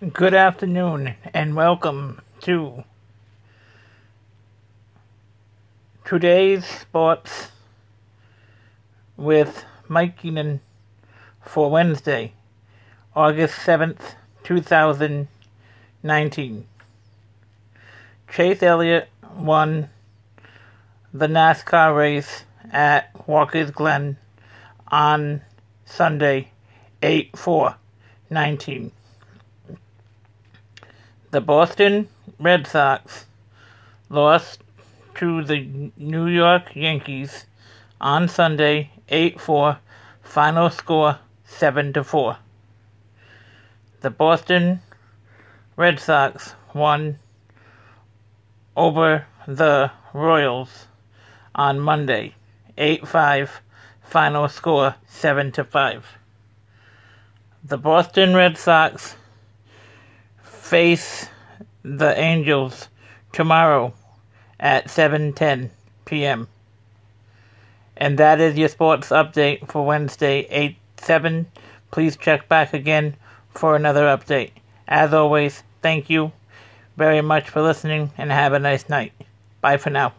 Good afternoon and welcome to today's sports with Mike Keenan for Wednesday, August 7th, 2019. Chase Elliott won the NASCAR race at Watkins Glen on Sunday, 8 4 19. The Boston Red Sox lost to the New York Yankees on Sunday 8 4, final score 7 4. The Boston Red Sox won over the Royals on Monday 8 5, final score 7 5. The Boston Red Sox face the Angels tomorrow at 7:10 p.m. And that is your sports update for Wednesday 8 7. Please check back again for another update. As always, thank you very much for listening and have a nice night. Bye for now.